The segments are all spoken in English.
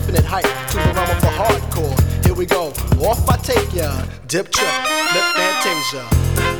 Infinite height, to the realm of the hardcore. Here we go, off I take ya. Dip trip, lip fantasia.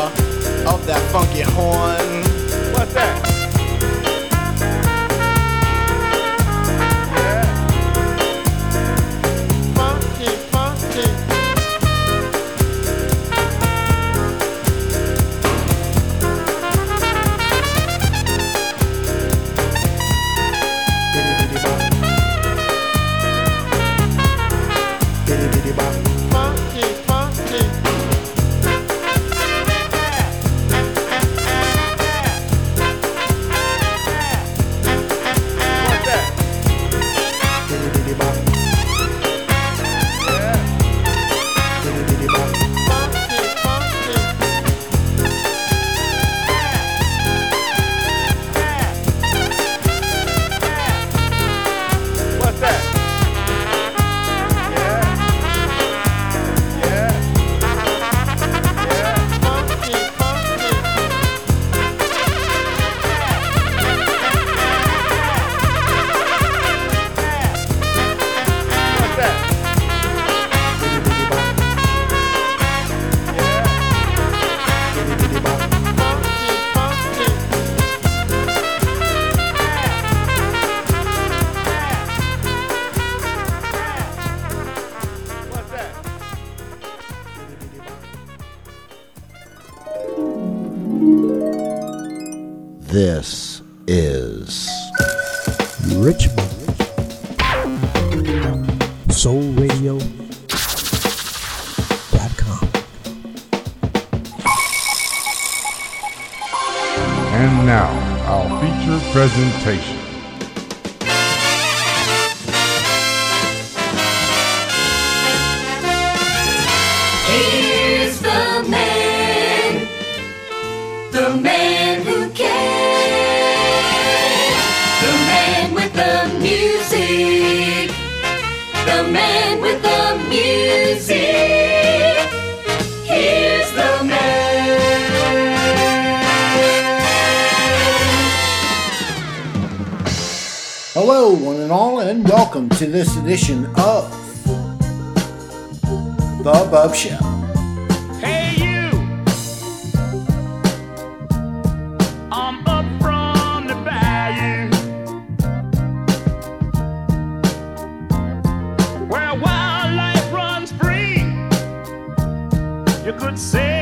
funky horn. What's that? Say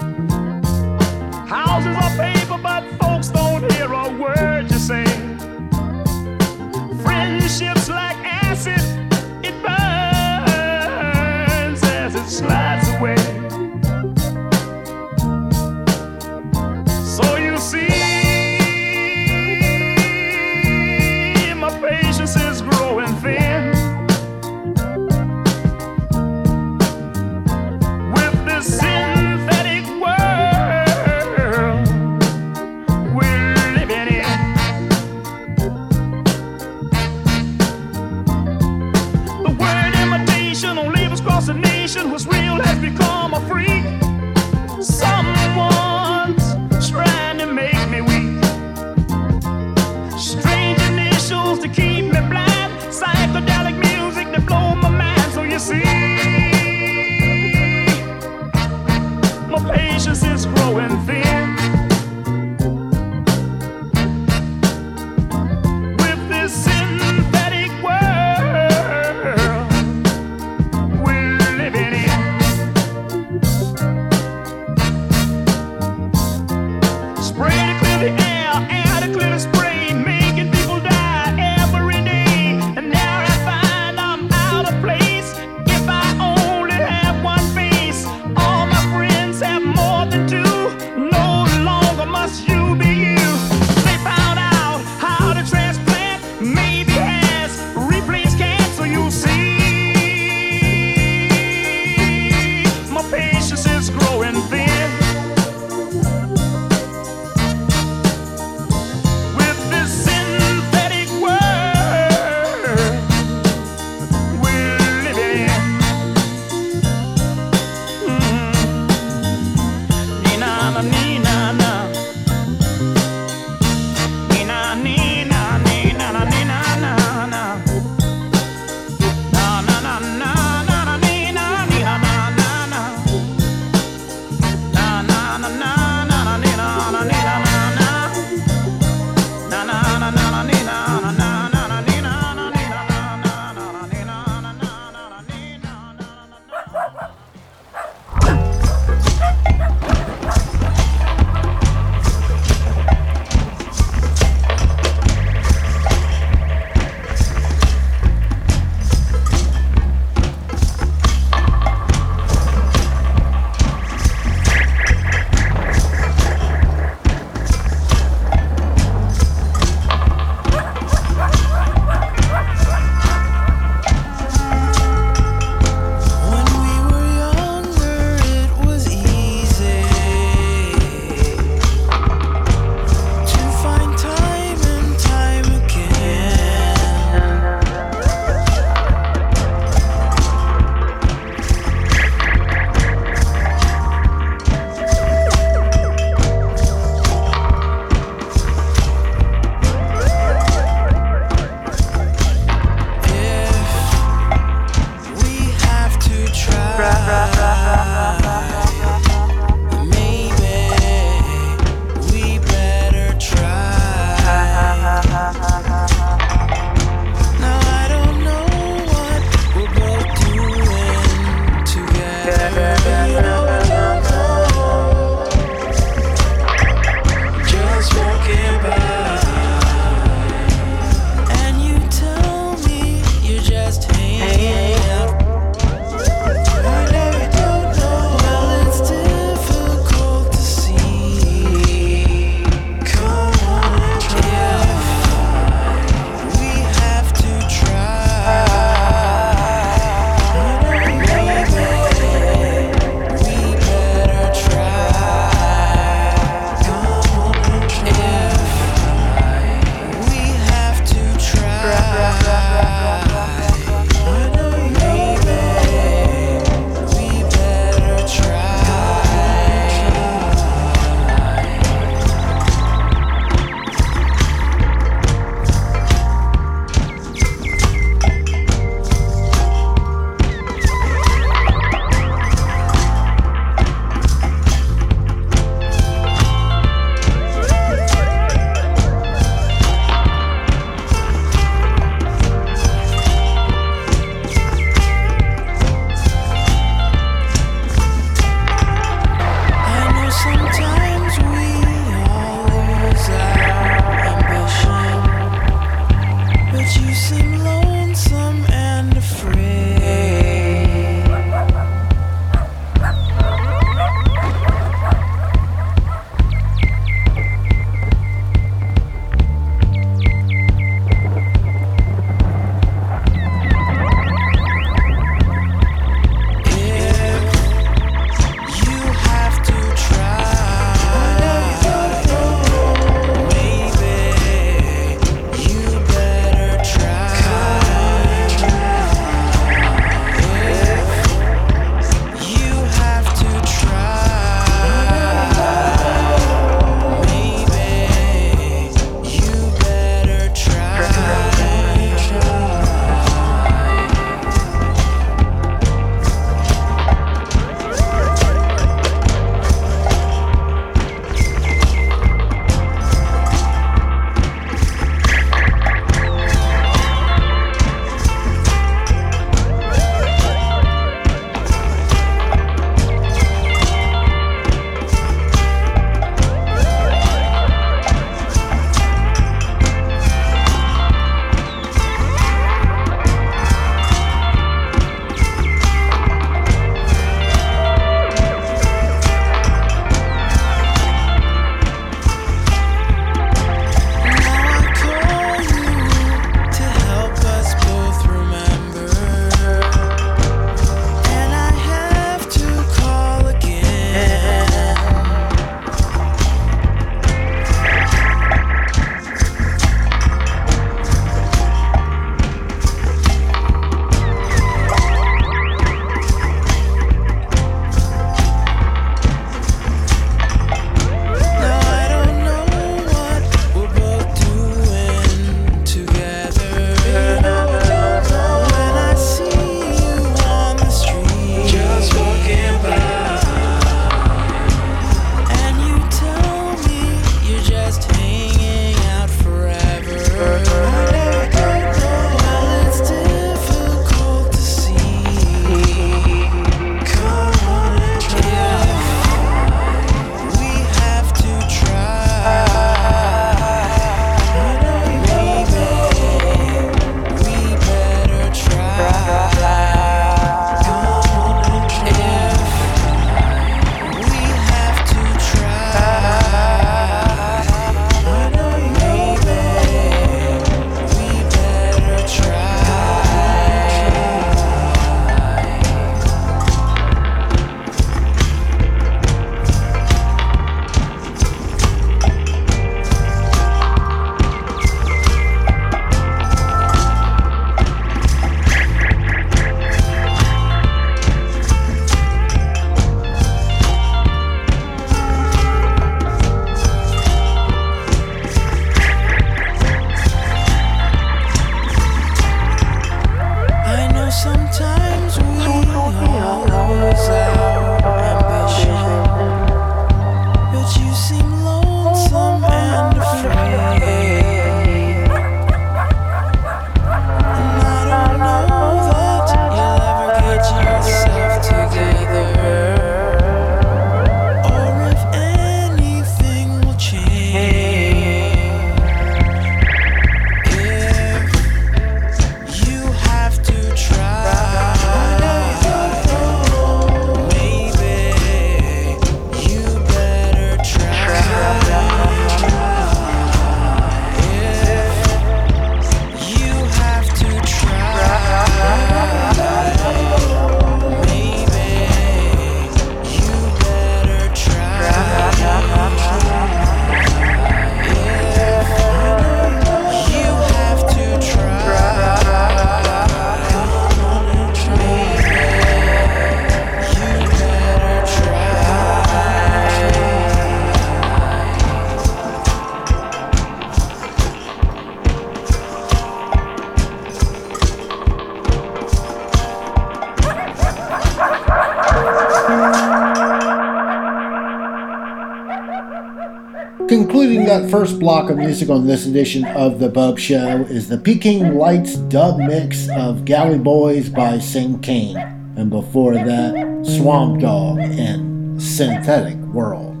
first block of music on this edition of The Bopst Show is the Peaking Lights dub mix of Galley Boys by Sinkane. And before that, Swamp Dogg and Synthetic World.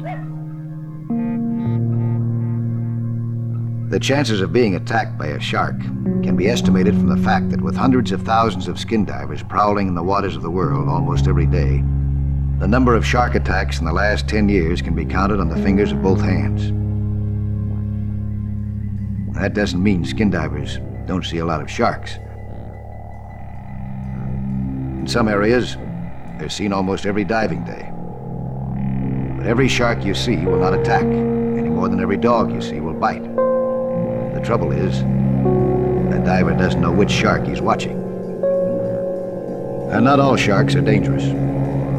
The chances of being attacked by a shark can be estimated from the fact that with hundreds of thousands of skin divers prowling in the waters of the world almost every day, the number of shark attacks in the last 10 years can be counted on the fingers of both hands. That doesn't mean skin divers don't see a lot of sharks. In some areas, they're seen almost every diving day. But every shark you see will not attack, any more than every dog you see will bite. The trouble is, the diver doesn't know which shark he's watching. And not all sharks are dangerous.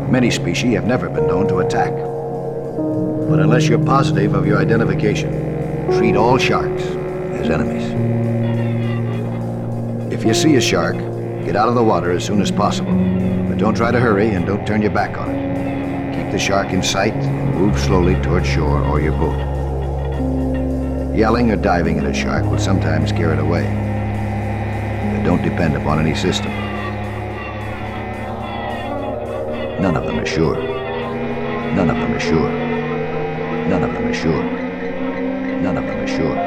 Many species have never been known to attack. But unless you're positive of your identification, treat all sharks as enemies. If you see a shark, get out of the water as soon as possible. But don't try to hurry and don't turn your back on it. Keep the shark in sight and move slowly toward shore or your boat. Yelling or diving at a shark will sometimes scare it away. But don't depend upon any system. None of them are sure. None of them are sure. None of them are sure. None of them are sure.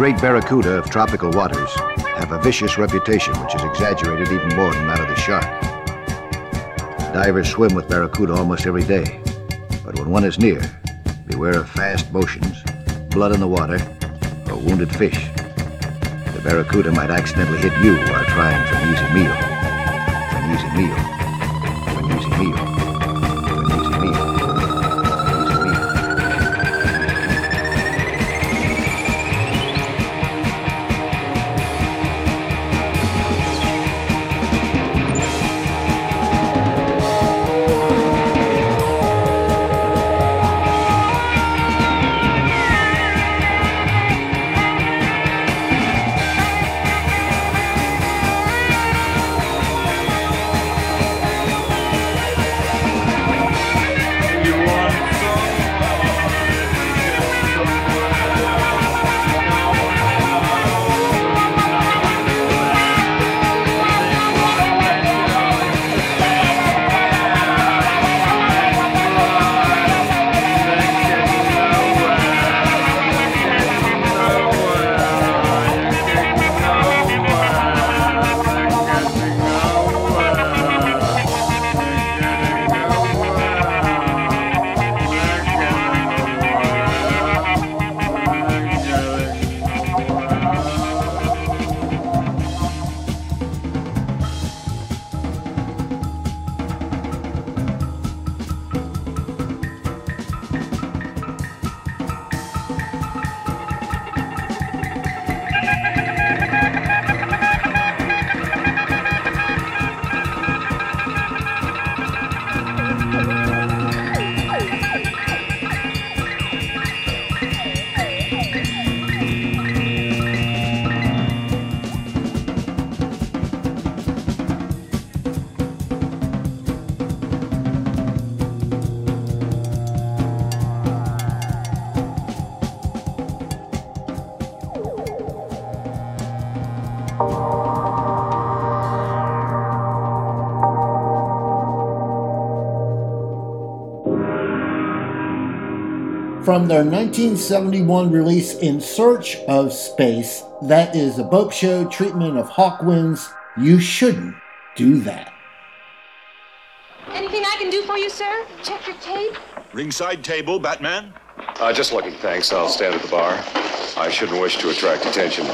Great barracuda of tropical waters have a vicious reputation which is exaggerated even more than that of the shark. Divers swim with barracuda almost every day, but when one is near, beware of fast motions, blood in the water, or wounded fish. The barracuda might accidentally hit you while trying for an easy meal. For an easy meal. From their 1971 release In Search of Space, that is a Bopst Show treatment of Hawkwind's You Shouldn't Do That. Anything I can do for you, sir? Check your tape? Ringside table, Batman? Uh, just looking, thanks. I'll stand at the bar. I shouldn't wish to attract attention.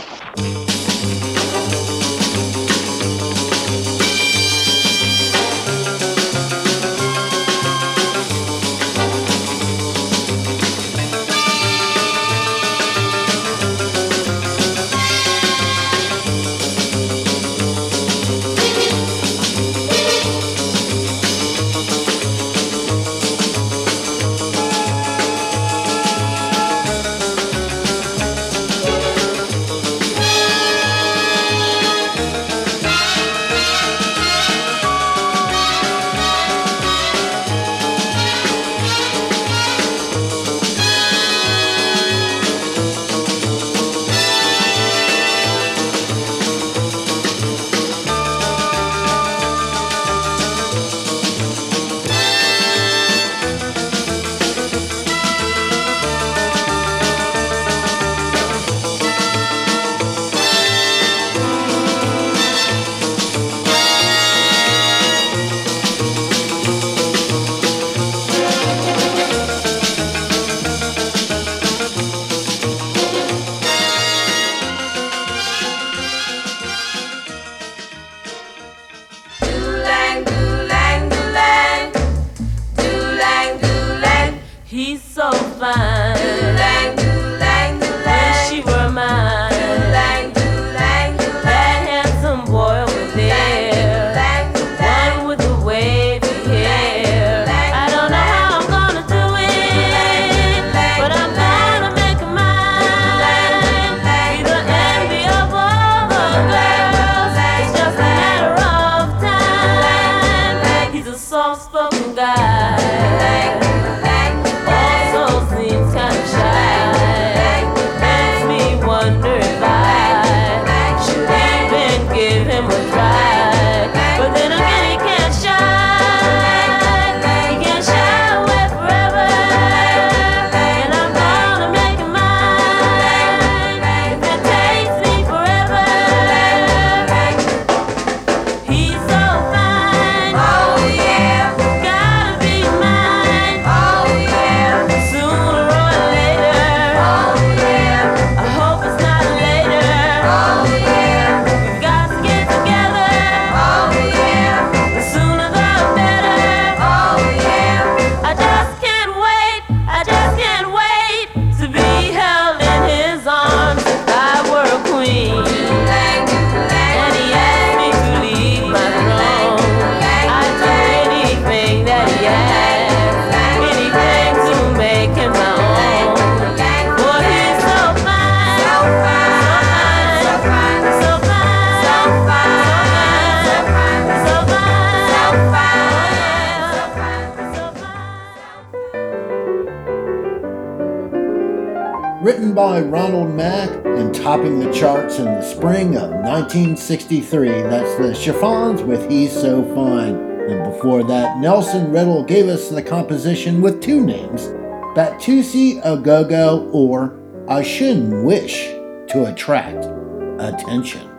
By Ronald Mack and topping the charts in the spring of 1963. That's the Chiffons with He's So Fine. And before that, Nelson Riddle gave us the composition with two names Batusi a Go Go or I Shouldn't Wish to Attract Attention.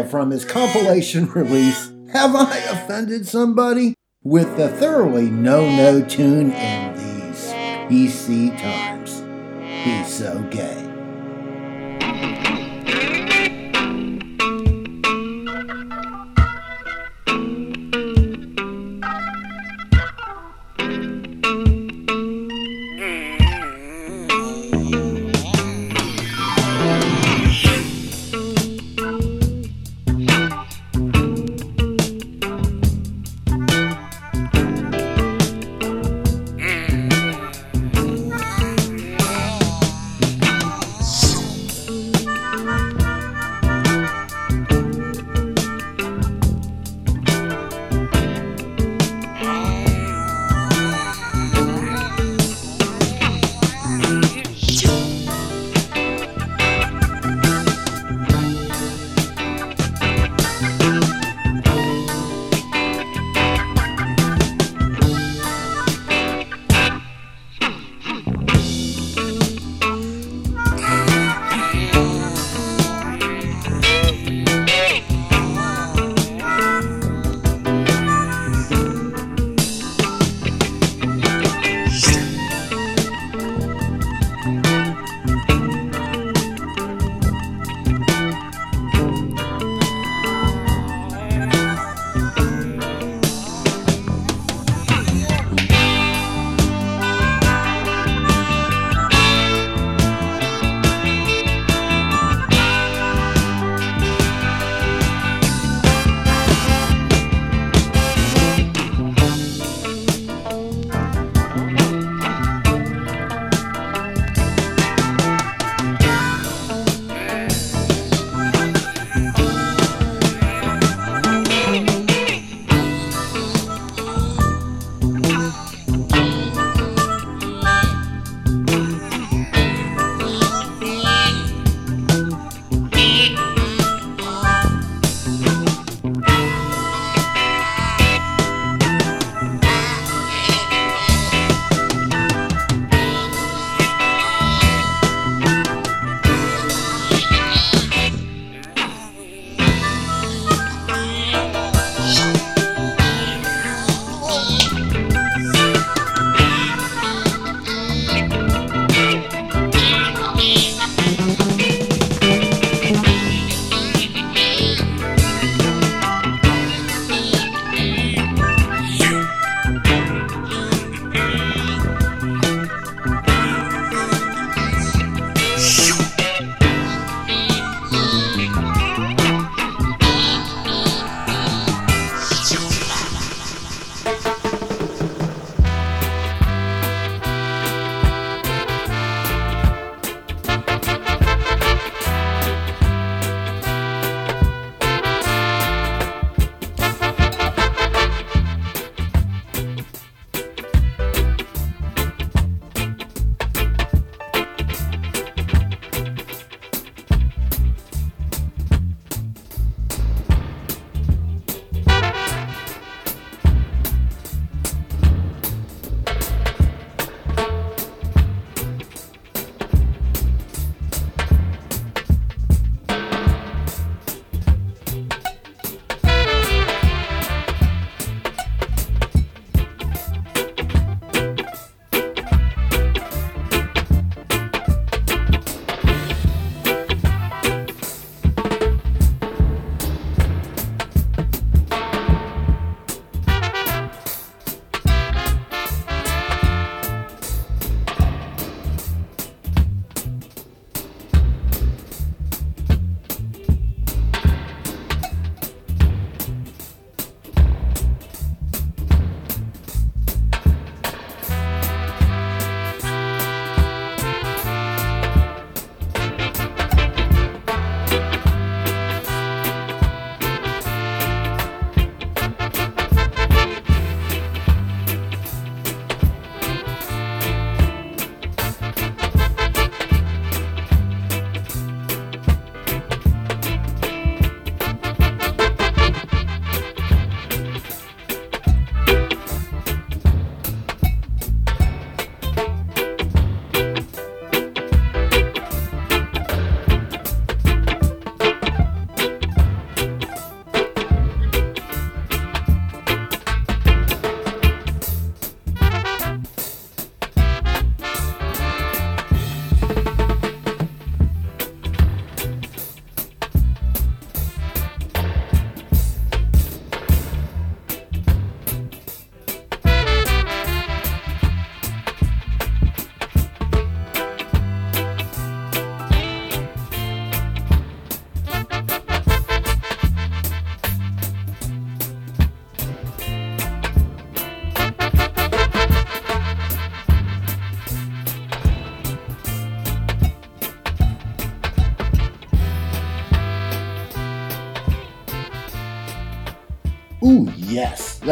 From his compilation release, Have I Offended Somebody? with the thoroughly no no tune in these PC times. He's so gay.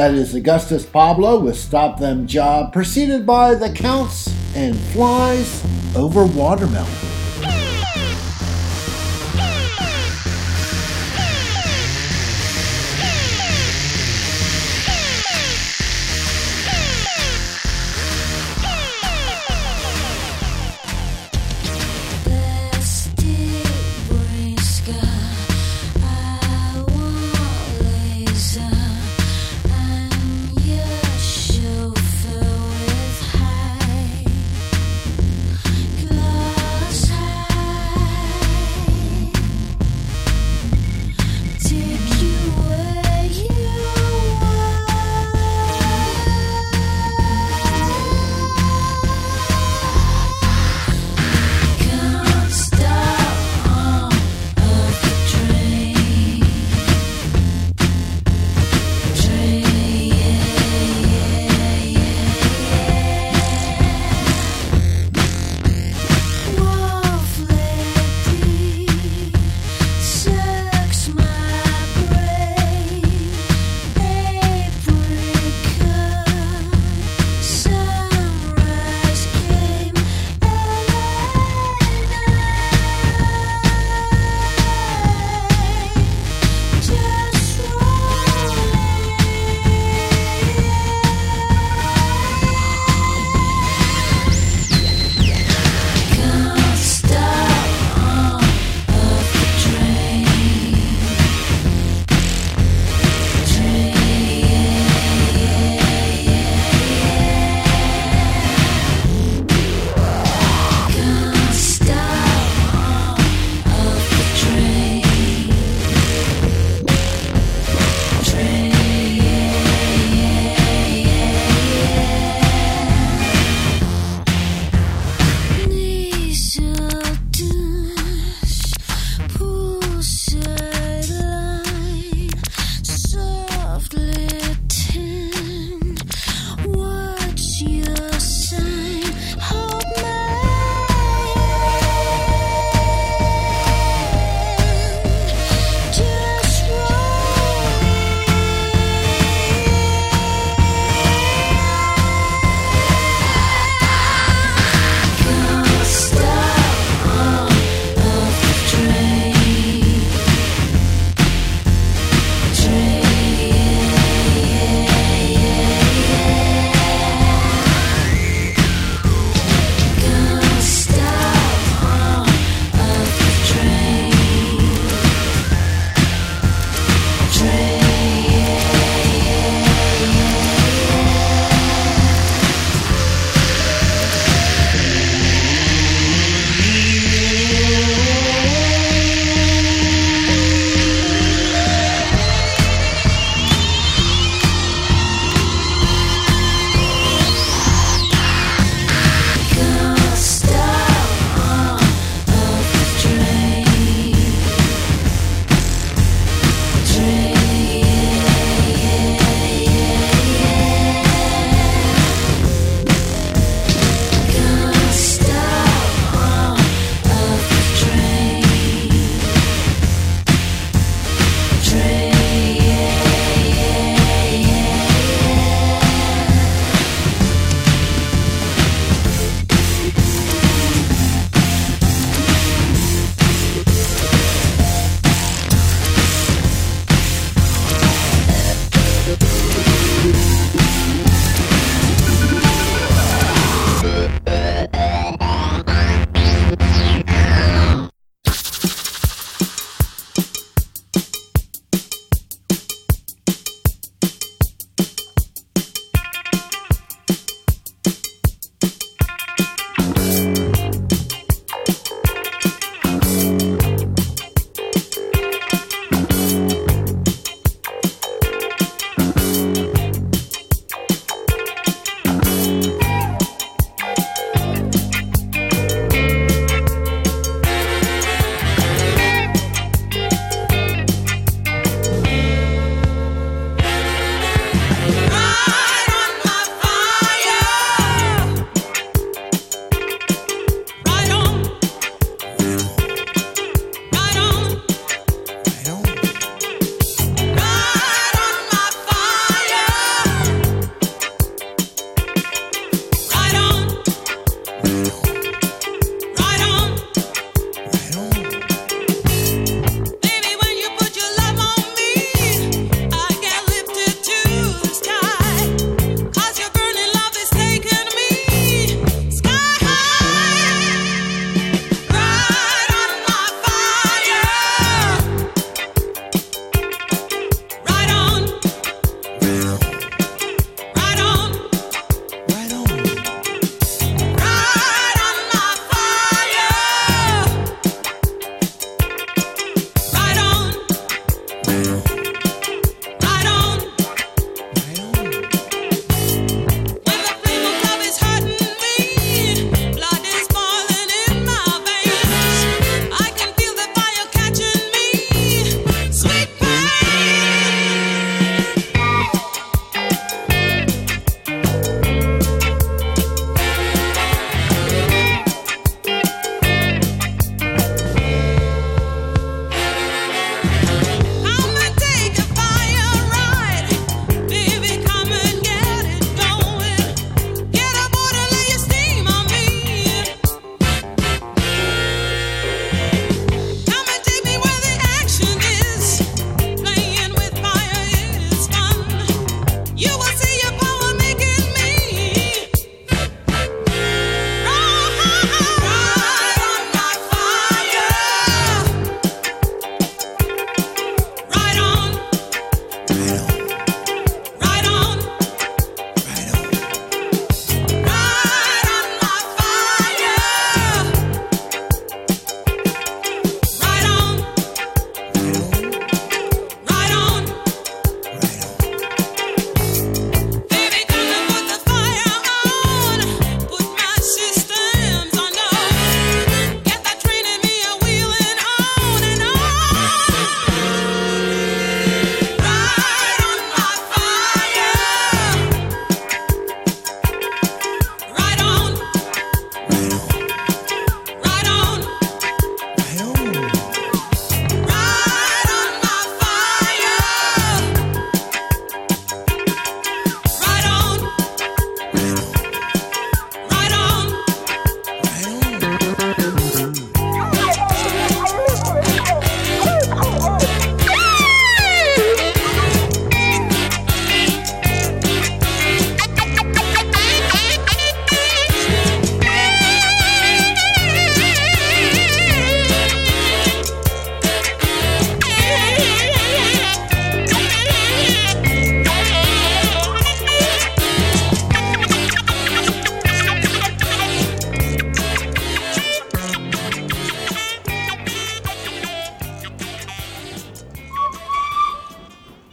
That is Augustus Pablo with Stop Them Job, preceded by The Counts and Flies Over Watermelon.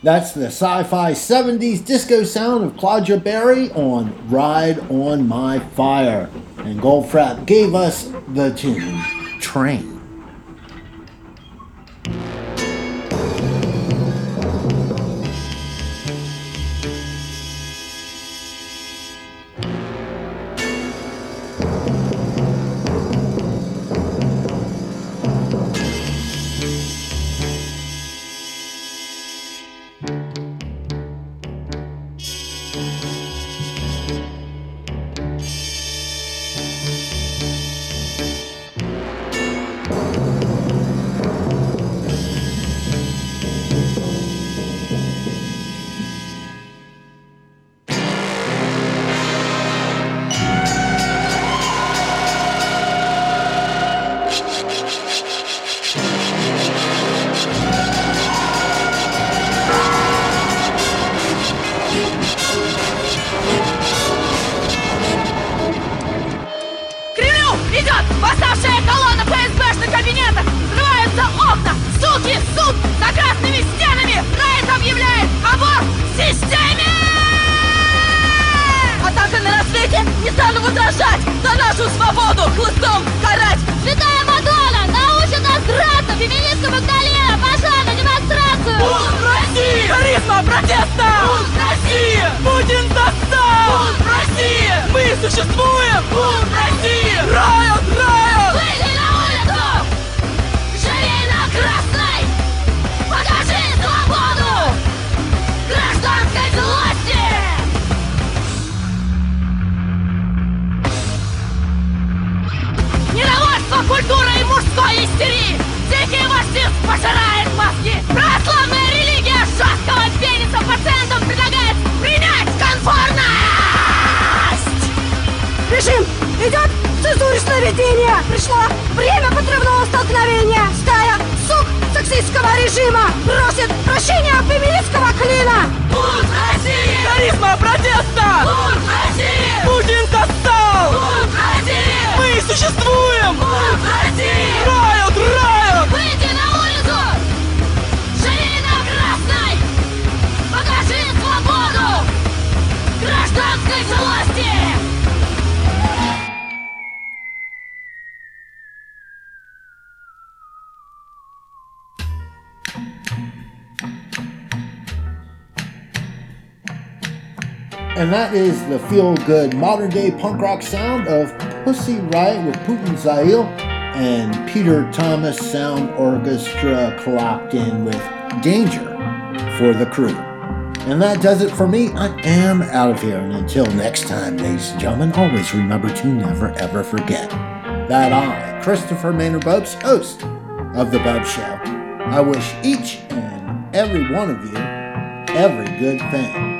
That's the sci fi 70s disco sound of Claudja Barry on Ride on My Fire. And Goldfrapp gave us the tune Train. The feel good modern day punk rock sound of Pussy Riot with Putin Zassal and Peter Thomas Sound Orchestra clocked in with Danger for the crew. And that does it for me. I am out of here. And until next time, ladies and gentlemen, always remember to never ever forget that I, Christopher Maynard Bopst, host of The Bopst Show, I wish each and every one of you every good thing.